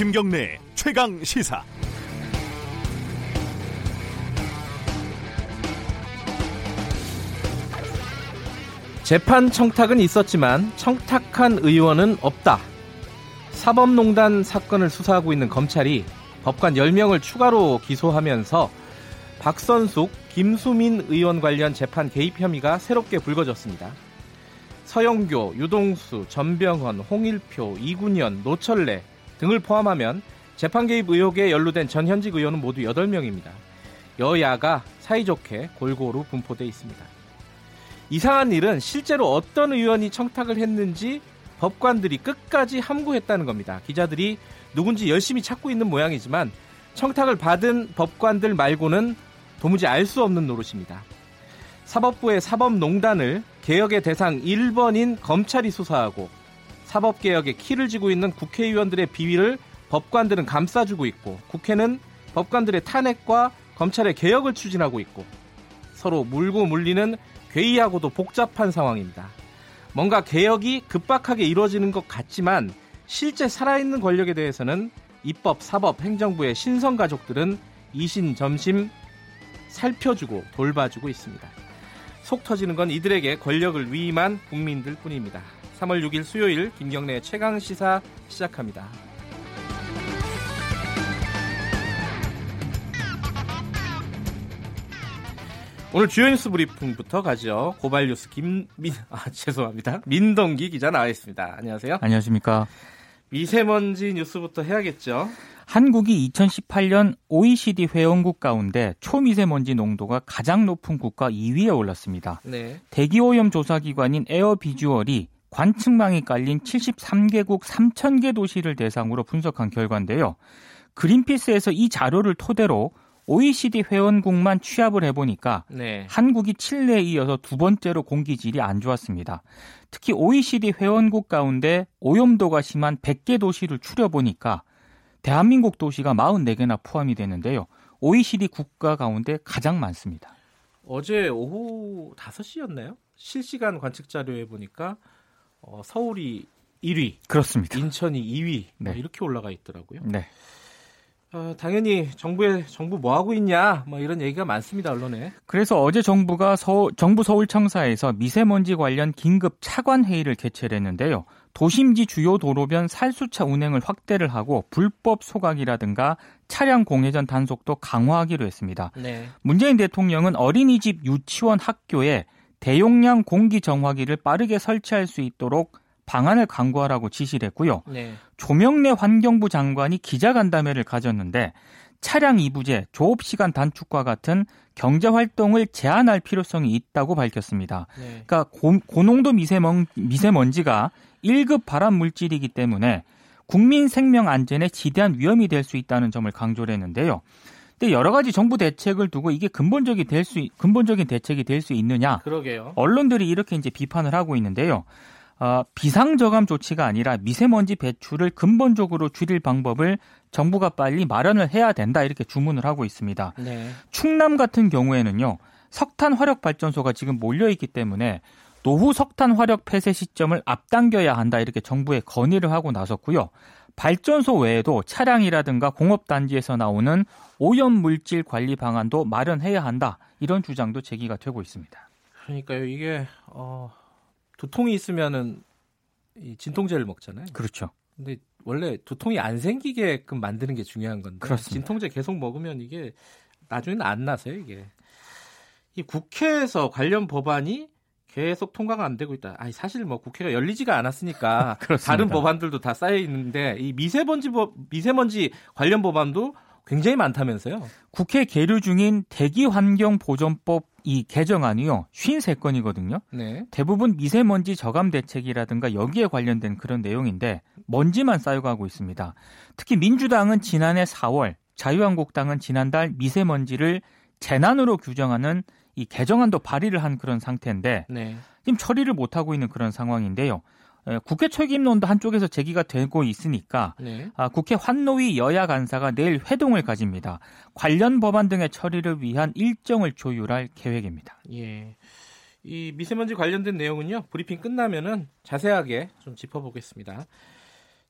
김경래 최강 시사. 재판 청탁은 있었지만 청탁한 의원은 없다. 사법농단 사건을 수사하고 있는 검찰이 법관 10명을 추가로 기소하면서 박선숙, 김수민 의원 관련 재판 개입 혐의가 새롭게 불거졌습니다. 서영교, 유동수, 전병헌, 홍일표, 이군현, 노철래 등을 포함하면 재판 개입 의혹에 연루된 전 현직 의원은 모두 8명입니다. 여야가 사이좋게 골고루 분포돼 있습니다. 이상한 일은 실제로 어떤 의원이 청탁을 했는지 법관들이 끝까지 함구했다는 겁니다. 기자들이 누군지 열심히 찾고 있는 모양이지만 청탁을 받은 법관들 말고는 도무지 알 수 없는 노릇입니다. 사법부의 사법농단을 개혁의 대상 1번인 검찰이 수사하고 사법개혁의 키를 쥐고 있는 국회의원들의 비위를 법관들은 감싸주고 있고 국회는 법관들의 탄핵과 검찰의 개혁을 추진하고 있고 서로 물고 물리는 괴이하고도 복잡한 상황입니다. 뭔가 개혁이 급박하게 이루어지는 것 같지만 실제 살아있는 권력에 대해서는 입법, 사법, 행정부의 신성 가족들은 이신점심 살펴주고 돌봐주고 있습니다. 속 터지는 건 이들에게 권력을 위임한 국민들 뿐입니다. 3월 6일 수요일 김경래 최강 시사 시작합니다. 오늘 주요 뉴스 브리핑부터 가죠. 고발 뉴스 김민 아 죄송합니다. 민동기 기자 나와 있습니다. 안녕하세요. 안녕하십니까. 미세먼지 뉴스부터 해야겠죠. 한국이 2018년 OECD 회원국 가운데 초미세먼지 농도가 가장 높은 국가 2위에 올랐습니다. 네. 대기오염 조사기관인 에어비주얼이 관측망이 깔린 73개국 3,000개 도시를 대상으로 분석한 결과인데요. 그린피스에서 이 자료를 토대로 OECD 회원국만 취합을 해보니까 네. 한국이 칠레에 이어서 두 번째로 공기질이 안 좋았습니다. 특히 OECD 회원국 가운데 오염도가 심한 100개 도시를 추려보니까 대한민국 도시가 44개나 포함이 되는데요. OECD 국가 가운데 가장 많습니다. 어제 오후 5시였나요? 실시간 관측 자료에 보니까 어, 서울이 1위, 그렇습니다. 인천이 2위 네. 이렇게 올라가 있더라고요. 네. 어, 당연히 정부에 정부 뭐 하고 있냐 뭐 이런 얘기가 많습니다 언론에. 그래서 어제 정부가 서, 정부 서울 청사에서 미세먼지 관련 긴급 차관 회의를 개최를 했는데요. 도심지 주요 도로변 살수차 운행을 확대를 하고 불법 소각이라든가 차량 공회전 단속도 강화하기로 했습니다. 네. 문재인 대통령은 어린이집, 유치원, 학교에 대용량 공기 정화기를 빠르게 설치할 수 있도록 방안을 강구하라고 지시를 했고요. 네. 조명래 환경부 장관이 기자간담회를 가졌는데 차량 이부제, 조업 시간 단축과 같은 경제 활동을 제한할 필요성이 있다고 밝혔습니다. 네. 그러니까 고, 고농도 미세먼, 미세먼지가 1급 발암 물질이기 때문에 국민 생명 안전에 지대한 위험이 될 수 있다는 점을 강조를 했는데요. 근데 여러 가지 정부 대책을 두고 이게 근본적이 될 수 근본적인 대책이 될 수 있느냐? 그러게요. 언론들이 이렇게 이제 비판을 하고 있는데요. 어, 비상저감 조치가 아니라 미세먼지 배출을 근본적으로 줄일 방법을 정부가 빨리 마련을 해야 된다 이렇게 주문을 하고 있습니다. 네. 충남 같은 경우에는요 석탄 화력 발전소가 지금 몰려 있기 때문에 노후 석탄 화력 폐쇄 시점을 앞당겨야 한다 이렇게 정부에 건의를 하고 나섰고요. 발전소 외에도 차량이라든가 공업단지에서 나오는 오염 물질 관리 방안도 마련해야 한다 이런 주장도 제기가 되고 있습니다. 그러니까요 이게 어, 두통이 있으면은 이 진통제를 먹잖아요. 그렇죠. 근데 원래 두통이 안 생기게끔 만드는 게 중요한 건데 그렇습니다. 진통제 계속 먹으면 이게 나중에는 안 나서요, 이게. 이 국회에서 관련 법안이 계속 통과가 안 되고 있다. 아니 사실 뭐 국회가 열리지가 않았으니까 다른 법안들도 다 쌓여 있는데 이 미세먼지 법 미세먼지 관련 법안도 굉장히 많다면서요. 국회 계류 중인 대기환경보전법 이 개정안이요. 53건이거든요. 네. 대부분 미세먼지 저감 대책이라든가 여기에 관련된 그런 내용인데 먼지만 쌓여가고 있습니다. 특히 민주당은 지난해 4월, 자유한국당은 지난달 미세먼지를 재난으로 규정하는 이 개정안도 발의를 한 그런 상태인데 네. 지금 처리를 못 하고 있는 그런 상황인데요. 국회 책임론도 한쪽에서 제기가 되고 있으니까 네. 아, 국회 환노위 여야 간사가 내일 회동을 가집니다. 관련 법안 등의 처리를 위한 일정을 조율할 계획입니다. 예. 이 미세먼지 관련된 내용은요. 브리핑 끝나면은 자세하게 좀 짚어보겠습니다.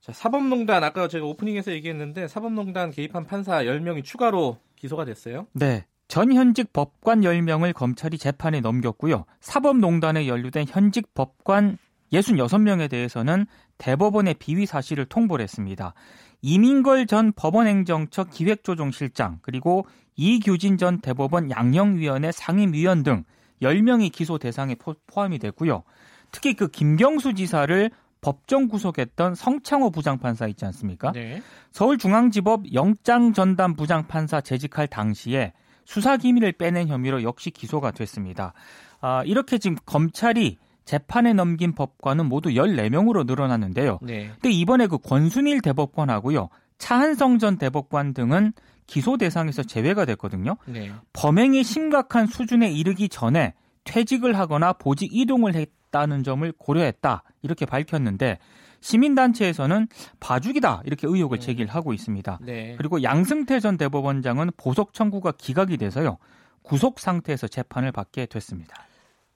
자, 사법농단 아까 제가 오프닝에서 얘기했는데 사법농단 개입한 판사 10명이 추가로 기소가 됐어요. 네. 전 현직 법관 10명을 검찰이 재판에 넘겼고요. 사법농단에 연루된 현직 법관 66명에 대해서는 대법원의 비위 사실을 통보를 했습니다. 이민걸 전 법원행정처 기획조정실장 그리고 이규진 전 대법원 양형위원회 상임위원 등 10명이 기소 대상에 포함이 됐고요. 특히 그 김경수 지사를 법정 구속했던 성창호 부장판사 있지 않습니까? 네. 서울중앙지법 영장 전담 부장판사 재직할 당시에 수사 기밀을 빼낸 혐의로 역시 기소가 됐습니다. 아, 이렇게 지금 검찰이 재판에 넘긴 법관은 모두 14명으로 늘어났는데요. 네. 근데 이번에 그 권순일 대법관하고요. 차한성 전 대법관 등은 기소 대상에서 제외가 됐거든요. 네. 범행이 심각한 수준에 이르기 전에 퇴직을 하거나 보직 이동을 했다는 점을 고려했다. 이렇게 밝혔는데 시민단체에서는 봐주기다 이렇게 의혹을 네. 제기를 하고 있습니다. 네. 그리고 양승태 전 대법원장은 보석 청구가 기각이 돼서요. 구속 상태에서 재판을 받게 됐습니다.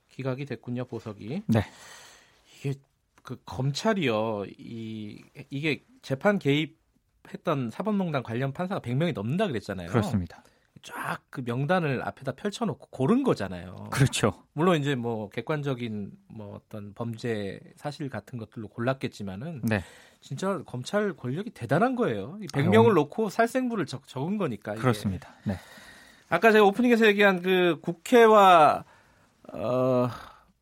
기각이 됐군요, 보석이. 네. 이게 그 검찰이요. 이 이게 재판 개입했던 사법농단 관련 판사가 100명이 넘는다 그랬잖아요. 그렇습니다. 쫙 그 명단을 앞에다 펼쳐놓고 고른 거잖아요. 그렇죠. 물론 이제 뭐 객관적인 뭐 어떤 범죄 사실 같은 것들로 골랐겠지만은 네. 진짜 검찰 권력이 대단한 거예요. 100명을 아, 놓고 살생부를 적, 적은 거니까. 이게. 그렇습니다. 네. 아까 제가 오프닝에서 얘기한 그 국회와 어,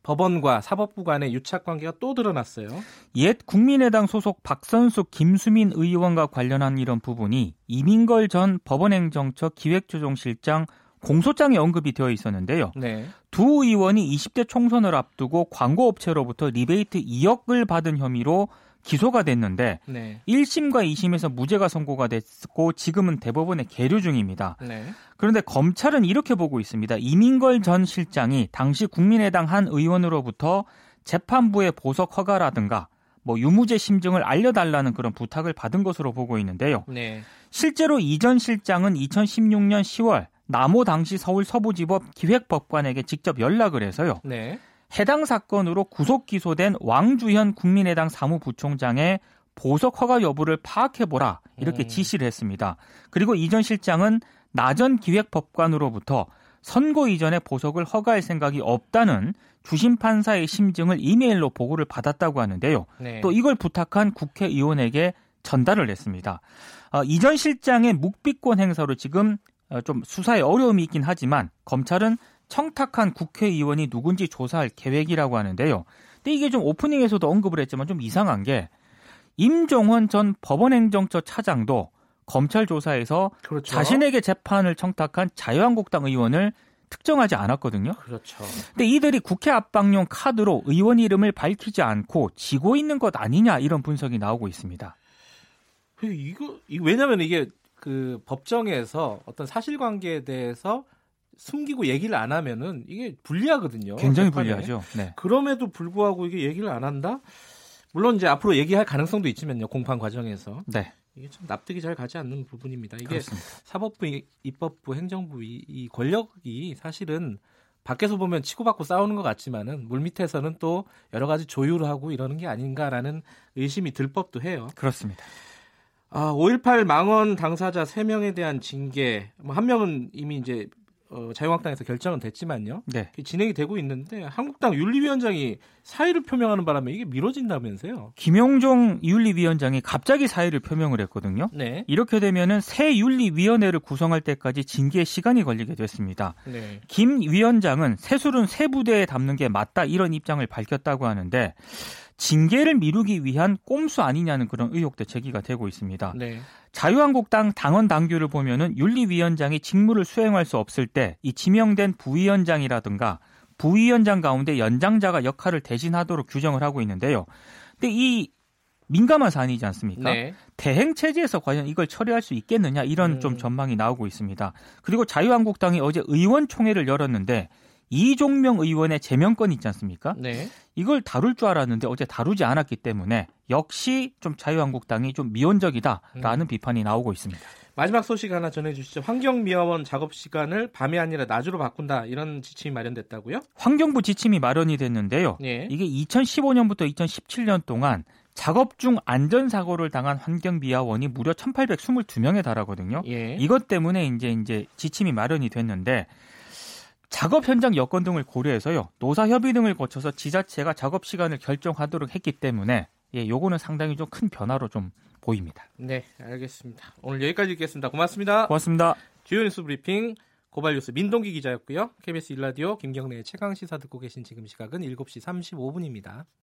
법원과 사법부 간의 유착 관계가 또 드러났어요. 옛 국민의당 소속 박선숙 김수민 의원과 관련한 이런 부분이 이민걸 전 법원행정처 기획조정실장 공소장에 언급이 되어 있었는데요. 네. 두 의원이 20대 총선을 앞두고 광고업체로부터 리베이트 2억을 받은 혐의로 기소가 됐는데 네. 1심과 2심에서 무죄가 선고가 됐고 지금은 대법원에 계류 중입니다. 네. 그런데 검찰은 이렇게 보고 있습니다. 이민걸 전 실장이 당시 국민의당 한 의원으로부터 재판부의 보석 허가라든가 뭐 유무죄 심증을 알려달라는 그런 부탁을 받은 것으로 보고 있는데요. 네. 실제로 이 전 실장은 2016년 10월 남호 당시 서울 서부지법 기획법관에게 직접 연락을 해서요. 네. 해당 사건으로 구속 기소된 왕주현 국민의당 사무부총장의 보석 허가 여부를 파악해보라 이렇게 음. 지시를 했습니다. 그리고 이 전 실장은 나전 기획법관으로부터 선고 이전에 보석을 허가할 생각이 없다는 주심 판사의 심증을 이메일로 보고를 받았다고 하는데요. 네. 또 이걸 부탁한 국회의원에게 전달을 했습니다. 어, 이전 실장의 묵비권 행사로 지금 어, 좀 수사에 어려움이 있긴 하지만 검찰은 청탁한 국회의원이 누군지 조사할 계획이라고 하는데요. 근데 이게 좀 오프닝에서도 언급을 했지만 좀 이상한 게 임종원 전 법원행정처 차장도 검찰 조사에서 그렇죠. 자신에게 재판을 청탁한 자유한국당 의원을 특정하지 않았거든요. 그렇죠. 근데 이들이 국회 압박용 카드로 의원 이름을 밝히지 않고 지고 있는 것 아니냐 이런 분석이 나오고 있습니다. 이거 왜냐하면 이게 그 법정에서 어떤 사실관계에 대해서 숨기고 얘기를 안 하면은 이게 불리하거든요. 굉장히 재판에. 불리하죠. 네. 그럼에도 불구하고 이게 얘기를 안 한다? 물론 이제 앞으로 얘기할 가능성도 있지만요. 공판 과정에서. 네. 이게 좀 납득이 잘 가지 않는 부분입니다. 이게 그렇습니다. 사법부, 입법부, 행정부 이, 이 권력이 사실은 밖에서 보면 치고받고 싸우는 것 같지만은 물 밑에서는 또 여러 가지 조율을 하고 이러는 게 아닌가라는 의심이 들 법도 해요. 그렇습니다. 아, 5.18 망원 당사자 3명에 대한 징계, 뭐 한 명은 이미 이제 어, 자유한국당에서 결정은 됐지만요. 네. 진행이 되고 있는데 한국당 윤리위원장이 사의를 표명하는 바람에 이게 미뤄진다면서요. 김용종 윤리위원장이 갑자기 사의를 표명을 했거든요. 네. 이렇게 되면은 새 윤리위원회를 구성할 때까지 징계 시간이 걸리게 됐습니다. 네. 김 위원장은 새술은 새 부대에 담는 게 맞다 이런 입장을 밝혔다고 하는데 징계를 미루기 위한 꼼수 아니냐는 그런 의혹도 제기가 되고 있습니다. 네. 자유한국당 당원 당규를 보면은 윤리위원장이 직무를 수행할 수 없을 때 이 지명된 부위원장이라든가 부위원장 가운데 연장자가 역할을 대신하도록 규정을 하고 있는데요. 근데 이 민감한 사안이지 않습니까? 네. 대행 체제에서 과연 이걸 처리할 수 있겠느냐 이런 음. 좀 전망이 나오고 있습니다. 그리고 자유한국당이 어제 의원총회를 열었는데 이종명 의원의 제명권 있지 않습니까? 네. 이걸 다룰 줄 알았는데 어제 다루지 않았기 때문에 역시 좀 자유한국당이 좀 미온적이다라는 음. 비판이 나오고 있습니다. 마지막 소식 하나 전해주시죠. 환경미화원 작업 시간을 밤이 아니라 낮으로 바꾼다 이런 지침이 마련됐다고요? 환경부 지침이 마련이 됐는데요. 예. 이게 2015년부터 2017년 동안 작업 중 안전사고를 당한 환경미화원이 무려 1,822명에 달하거든요. 예. 이것 때문에 이제 이제 지침이 마련이 됐는데 작업 현장 여건 등을 고려해서요. 노사 협의 등을 거쳐서 지자체가 작업 시간을 결정하도록 했기 때문에 예, 요거는 상당히 좀 큰 변화로 좀 보입니다. 네, 알겠습니다. 오늘 여기까지 듣겠습니다. 고맙습니다. 고맙습니다. 주요 뉴스 브리핑 고발 뉴스 민동기 기자였고요. KBS 일라디오 김경래의 최강 시사 듣고 계신 지금 시각은 7시 35분입니다.